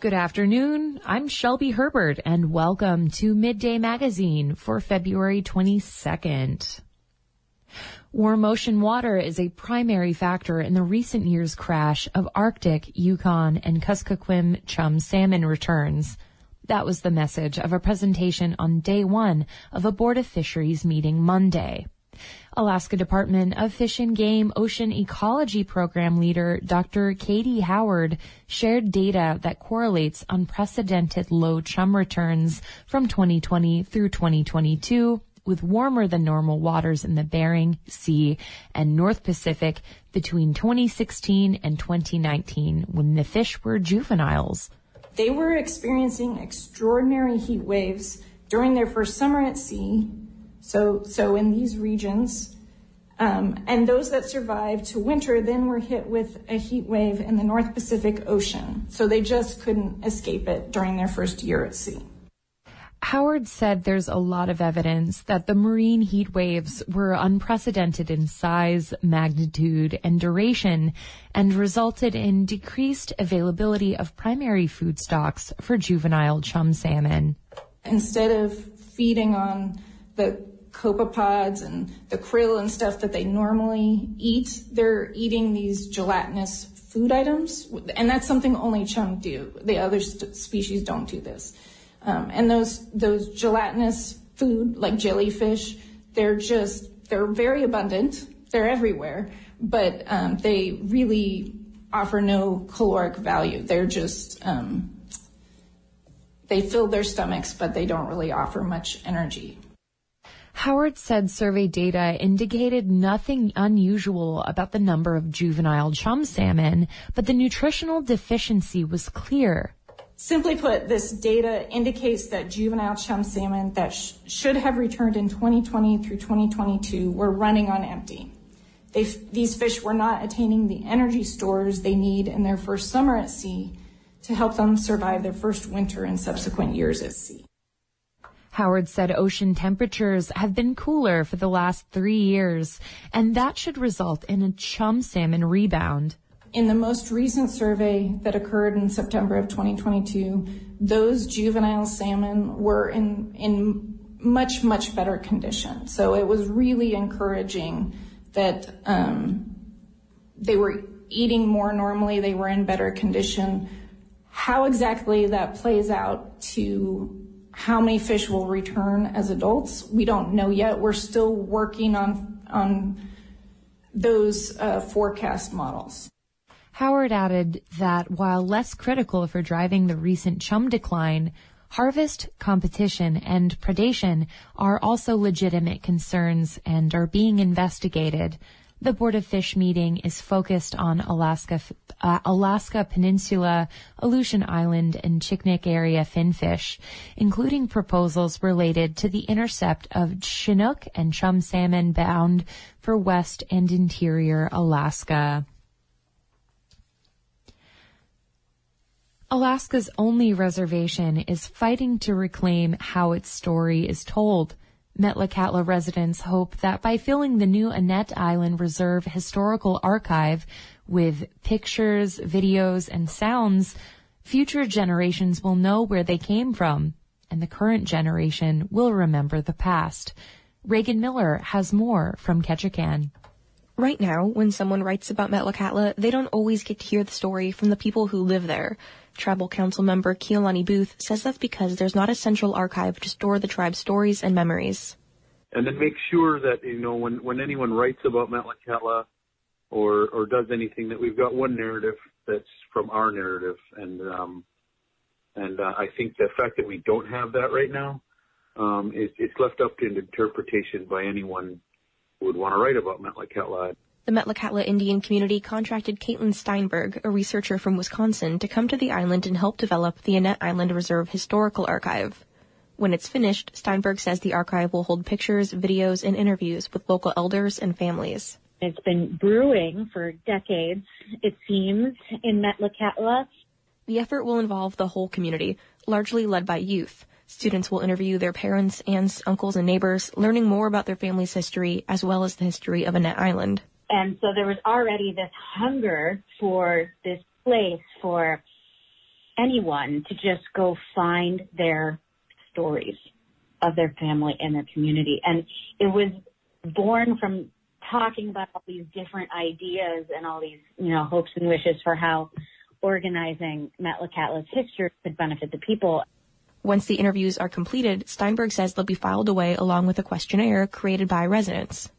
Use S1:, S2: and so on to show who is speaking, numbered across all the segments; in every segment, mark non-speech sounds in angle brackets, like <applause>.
S1: Good afternoon. I'm Shelby Herbert and welcome to Midday Magazine for February 22nd. Warm ocean water is a primary factor in the recent years crash of Arctic, Yukon, and Kuskokwim chum salmon returns. That was the message of a presentation on day one of a Board of Fisheries meeting Monday. Alaska Department of Fish and Game Ocean Ecology Program leader Dr. Katie Howard shared data that correlates unprecedented low chum returns from 2020 through 2022 with warmer than normal waters in the Bering Sea and North Pacific between 2016 and 2019 when the fish were juveniles.
S2: They were experiencing extraordinary heat waves during their first summer at sea so, so in these regions, um, and those that survived to winter then were hit with a heat wave in the North Pacific Ocean. So they just couldn't escape it during their first year at sea.
S1: Howard said there's a lot of evidence that the marine heat waves were unprecedented in size, magnitude, and duration and resulted in decreased availability of primary food stocks for juvenile chum salmon.
S2: Instead of feeding on the copepods and the krill and stuff that they normally eat, they're eating these gelatinous food items, and that's something only chum do. The other species don't do this. Um, and those those gelatinous food, like jellyfish, they're just they're very abundant. They're everywhere, but um, they really offer no caloric value. They're just um, they fill their stomachs, but they don't really offer much energy.
S1: Howard said survey data indicated nothing unusual about the number of juvenile chum salmon, but the nutritional deficiency was clear.
S2: Simply put, this data indicates that juvenile chum salmon that sh- should have returned in 2020 through 2022 were running on empty. F- these fish were not attaining the energy stores they need in their first summer at sea to help them survive their first winter and subsequent years at sea.
S1: Howard said ocean temperatures have been cooler for the last three years, and that should result in a chum salmon rebound.
S2: In the most recent survey that occurred in September of 2022, those juvenile salmon were in, in much, much better condition. So it was really encouraging that um, they were eating more normally, they were in better condition. How exactly that plays out to how many fish will return as adults, we don't know yet. We're still working on on those uh, forecast models.
S1: Howard added that while less critical for driving the recent chum decline, harvest, competition, and predation are also legitimate concerns and are being investigated. The Board of Fish meeting is focused on Alaska, uh, Alaska Peninsula, Aleutian Island, and Chignik area finfish, including proposals related to the intercept of Chinook and chum salmon bound for west and interior Alaska. Alaska's only reservation is fighting to reclaim how its story is told. Metlakatla residents hope that by filling the new Annette Island Reserve Historical Archive with pictures, videos, and sounds, future generations will know where they came from, and the current generation will remember the past. Reagan Miller has more from Ketchikan.
S3: Right now, when someone writes about Metlakatla, they don't always get to hear the story from the people who live there. Tribal Council member Kealani Booth says that's because there's not a central archive to store the tribe's stories and memories.
S4: And then make sure that, you know, when, when anyone writes about Metlakatla or, or does anything, that we've got one narrative that's from our narrative. And, um, and uh, I think the fact that we don't have that right now, um, is, it's left up to interpretation by anyone who would want to write about Metlakatla.
S3: The Metlakatla Indian community contracted Caitlin Steinberg, a researcher from Wisconsin, to come to the island and help develop the Annette Island Reserve Historical Archive. When it's finished, Steinberg says the archive will hold pictures, videos, and interviews with local elders and families.
S5: It's been brewing for decades, it seems, in Metlakatla.
S3: The effort will involve the whole community, largely led by youth. Students will interview their parents, aunts, uncles, and neighbors, learning more about their family's history as well as the history of Annette Island.
S5: And so there was already this hunger for this place, for anyone to just go find their stories of their family and their community. And it was born from talking about all these different ideas and all these, you know, hopes and wishes for how organizing Metlakatla's history could benefit the people.
S3: Once the interviews are completed, Steinberg says they'll be filed away along with a questionnaire created by residents.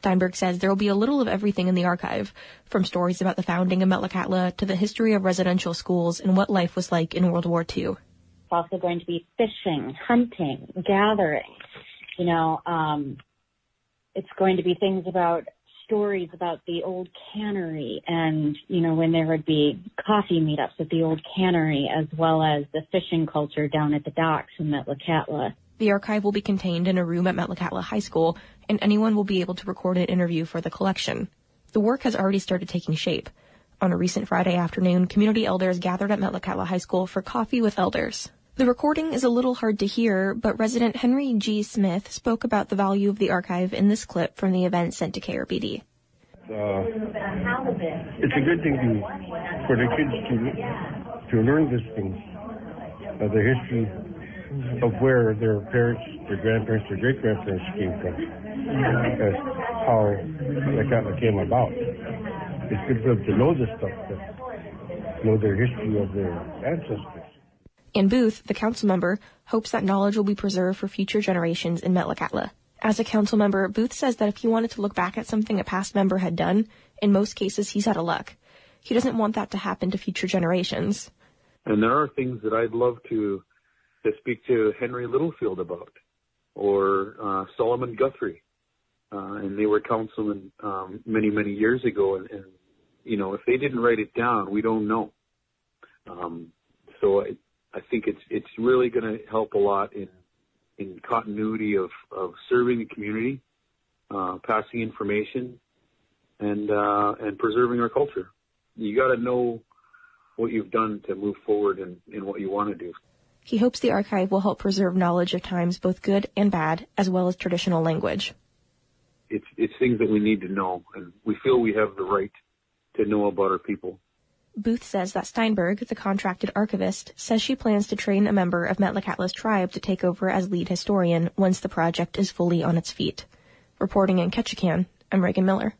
S3: Steinberg says there will be a little of everything in the archive, from stories about the founding of Metlakatla to the history of residential schools and what life was like in World War II.
S5: It's also going to be fishing, hunting, gathering. You know, um, it's going to be things about stories about the old cannery and, you know, when there would be coffee meetups at the old cannery as well as the fishing culture down at the docks in Metlakatla.
S3: The archive will be contained in a room at Metlakatla High School, and anyone will be able to record an interview for the collection. The work has already started taking shape. On a recent Friday afternoon, community elders gathered at Metlakatla High School for coffee with elders. The recording is a little hard to hear, but resident Henry G. Smith spoke about the value of the archive in this clip from the event sent to KRBD.
S6: Uh, it's a good thing to, for the kids to, to learn these things, uh, the history of where their parents, their grandparents, their great grandparents came from, as how that came about. It's good for them to know this stuff, to know their history of their ancestors.
S3: In Booth, the council member hopes that knowledge will be preserved for future generations in Metlakatla. As a council member, Booth says that if he wanted to look back at something a past member had done, in most cases he's out of luck. He doesn't want that to happen to future generations.
S4: And there are things that I'd love to to speak to Henry Littlefield about, or uh, Solomon Guthrie, uh, and they were councilmen um, many many years ago, and, and you know if they didn't write it down, we don't know. Um, so I, I think it's it's really going to help a lot in in continuity of of serving the community, uh, passing information, and uh, and preserving our culture. You got to know what you've done to move forward and, in what you want to do.
S3: He hopes the archive will help preserve knowledge of times both good and bad, as well as traditional language.
S4: It's it's things that we need to know, and we feel we have the right to know about our people.
S3: Booth says that Steinberg, the contracted archivist, says she plans to train a member of Metlakatla's tribe to take over as lead historian once the project is fully on its feet. Reporting in Ketchikan, I'm Reagan Miller.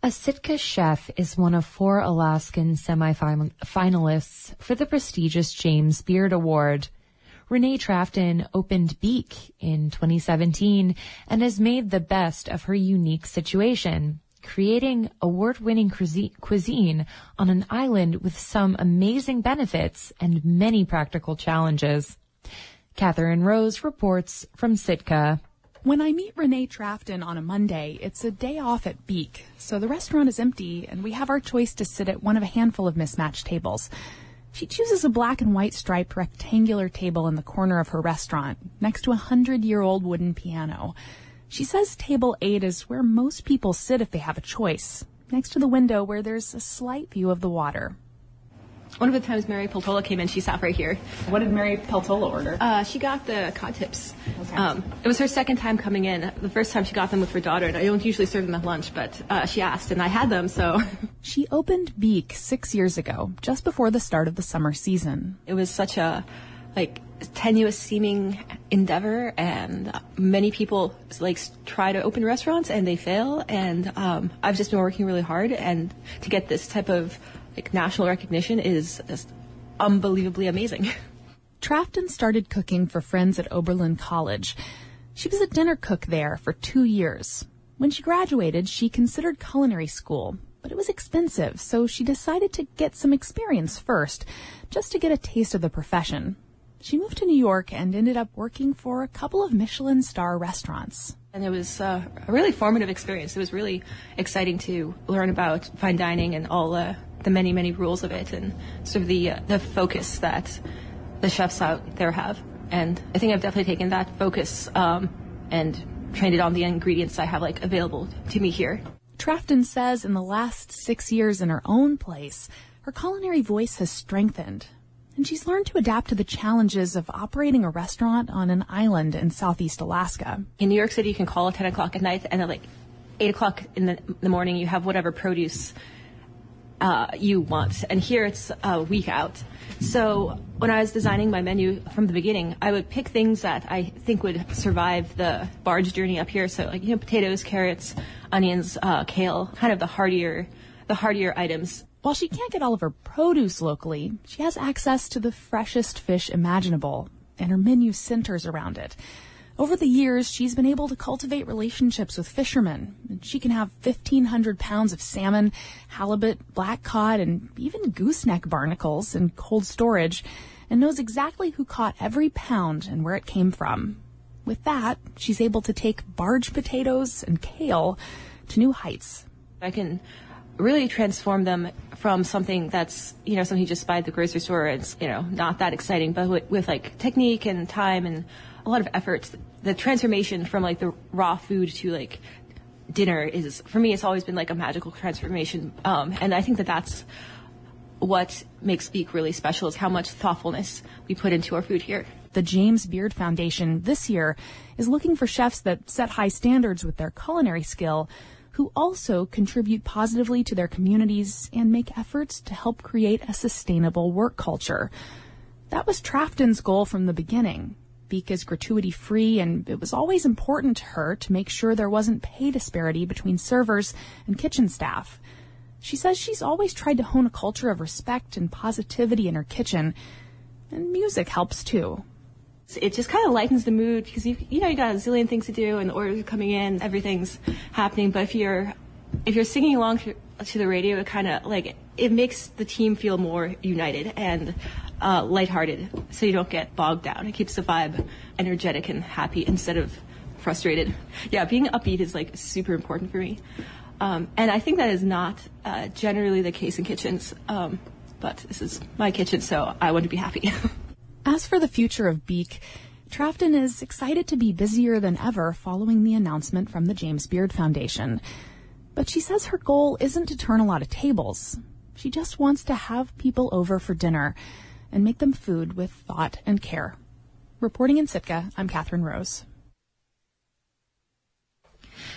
S1: A Sitka chef is one of four Alaskan semifinalists for the prestigious James Beard Award. Renee Trafton opened Beak in 2017 and has made the best of her unique situation creating award-winning cuisine on an island with some amazing benefits and many practical challenges. Catherine Rose reports from Sitka.
S7: When I meet Renee Trafton on a Monday, it's a day off at Beak, so the restaurant is empty and we have our choice to sit at one of a handful of mismatched tables. She chooses a black and white striped rectangular table in the corner of her restaurant, next to a hundred year old wooden piano. She says table 8 is where most people sit if they have a choice, next to the window where there's a slight view of the water.
S8: One of the times Mary Peltola came in, she sat right here.
S7: What did Mary Peltola order?
S8: Uh, she got the cod tips.
S7: Okay.
S8: Um, it was her second time coming in. The first time she got them with her daughter, and I don't usually serve them at lunch, but uh, she asked, and I had them, so. <laughs>
S7: she opened Beak six years ago, just before the start of the summer season.
S8: It was such a, like, tenuous seeming endeavor and many people like try to open restaurants and they fail and um, i've just been working really hard and to get this type of like national recognition is just unbelievably amazing <laughs>
S7: trafton started cooking for friends at oberlin college she was a dinner cook there for two years when she graduated she considered culinary school but it was expensive so she decided to get some experience first just to get a taste of the profession she moved to New York and ended up working for a couple of Michelin star restaurants.
S8: And it was uh, a really formative experience. It was really exciting to learn about fine dining and all uh, the many, many rules of it and sort of the, uh, the focus that the chefs out there have. And I think I've definitely taken that focus um, and trained it on the ingredients I have like available to me here.
S7: Trafton says in the last six years in her own place, her culinary voice has strengthened and she's learned to adapt to the challenges of operating a restaurant on an island in southeast Alaska.
S8: In New York City, you can call at 10 o'clock at night, and at like 8 o'clock in the, the morning, you have whatever produce uh, you want. And here it's a week out. So when I was designing my menu from the beginning, I would pick things that I think would survive the barge journey up here. So like you know potatoes, carrots, onions, uh, kale, kind of the hardier, the hardier items.
S7: While she can't get all of her produce locally, she has access to the freshest fish imaginable, and her menu centers around it. Over the years, she's been able to cultivate relationships with fishermen. She can have 1,500 pounds of salmon, halibut, black cod, and even gooseneck barnacles in cold storage, and knows exactly who caught every pound and where it came from. With that, she's able to take barge potatoes and kale to new heights.
S8: I can really transform them from something that's you know something you just buy at the grocery store. It's you know not that exciting, but with, with like technique and time and a lot of efforts. the transformation from like the raw food to like dinner is for me. It's always been like a magical transformation, um, and I think that that's what makes Beak really special is how much thoughtfulness we put into our food here.
S7: The James Beard Foundation this year is looking for chefs that set high standards with their culinary skill who also contribute positively to their communities and make efforts to help create a sustainable work culture. That was Trafton's goal from the beginning. Beak is gratuity free, and it was always important to her to make sure there wasn't pay disparity between servers and kitchen staff. She says she's always tried to hone a culture of respect and positivity in her kitchen, and music helps too.
S8: It just kind of lightens the mood because you you know you got a zillion things to do and the orders are coming in, everything's happening. But if you're if you're singing along to, to the radio, it kind of like it makes the team feel more united and uh, lighthearted, so you don't get bogged down. It keeps the vibe energetic and happy instead of frustrated. Yeah, being upbeat is like super important for me, um, and I think that is not uh, generally the case in kitchens. Um, but this is my kitchen, so I want to be happy. <laughs>
S7: As for the future of Beak, Trafton is excited to be busier than ever following the announcement from the James Beard Foundation. But she says her goal isn't to turn a lot of tables. She just wants to have people over for dinner and make them food with thought and care. Reporting in Sitka, I'm Catherine Rose.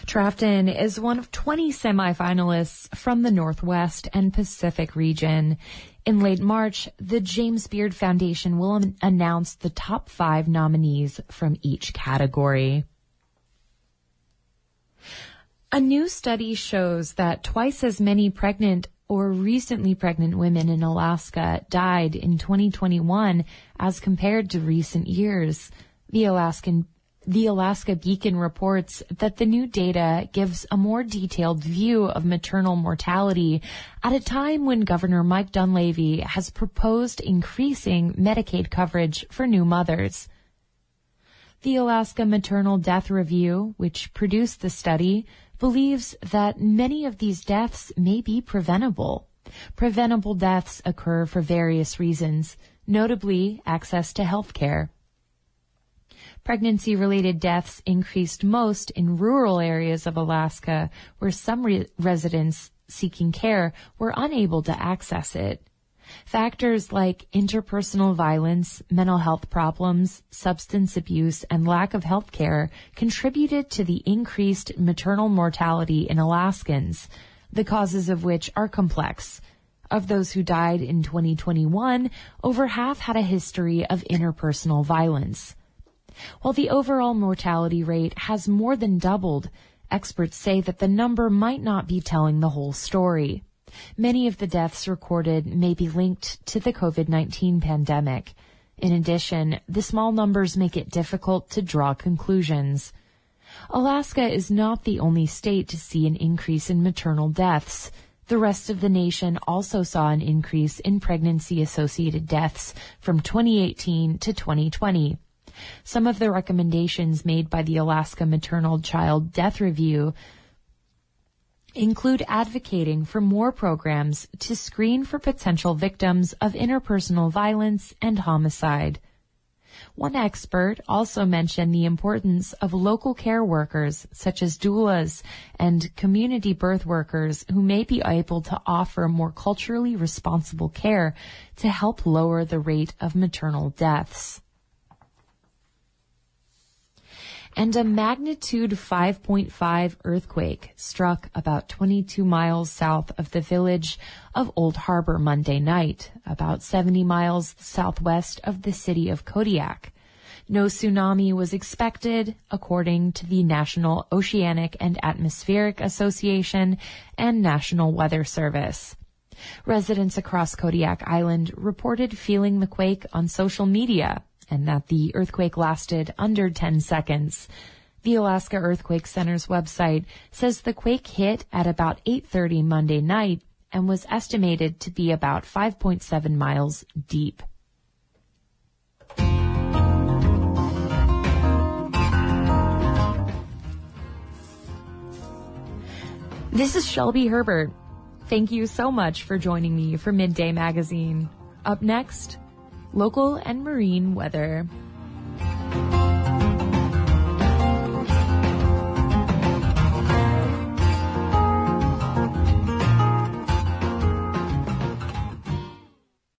S1: Trafton is one of 20 semifinalists from the Northwest and Pacific region. In late March, the James Beard Foundation will announce the top five nominees from each category. A new study shows that twice as many pregnant or recently pregnant women in Alaska died in 2021 as compared to recent years. The Alaskan the Alaska Beacon reports that the new data gives a more detailed view of maternal mortality at a time when Governor Mike Dunleavy has proposed increasing Medicaid coverage for new mothers. The Alaska Maternal Death Review, which produced the study, believes that many of these deaths may be preventable. Preventable deaths occur for various reasons, notably access to health care. Pregnancy related deaths increased most in rural areas of Alaska where some re- residents seeking care were unable to access it. Factors like interpersonal violence, mental health problems, substance abuse, and lack of health care contributed to the increased maternal mortality in Alaskans, the causes of which are complex. Of those who died in 2021, over half had a history of interpersonal violence. While the overall mortality rate has more than doubled, experts say that the number might not be telling the whole story. Many of the deaths recorded may be linked to the COVID-19 pandemic. In addition, the small numbers make it difficult to draw conclusions. Alaska is not the only state to see an increase in maternal deaths. The rest of the nation also saw an increase in pregnancy associated deaths from 2018 to 2020. Some of the recommendations made by the Alaska Maternal Child Death Review include advocating for more programs to screen for potential victims of interpersonal violence and homicide. One expert also mentioned the importance of local care workers such as doulas and community birth workers who may be able to offer more culturally responsible care to help lower the rate of maternal deaths. And a magnitude 5.5 earthquake struck about 22 miles south of the village of Old Harbor Monday night, about 70 miles southwest of the city of Kodiak. No tsunami was expected, according to the National Oceanic and Atmospheric Association and National Weather Service. Residents across Kodiak Island reported feeling the quake on social media and that the earthquake lasted under 10 seconds. The Alaska Earthquake Center's website says the quake hit at about 8:30 Monday night and was estimated to be about 5.7 miles deep. This is Shelby Herbert. Thank you so much for joining me for Midday Magazine. Up next, local and marine weather.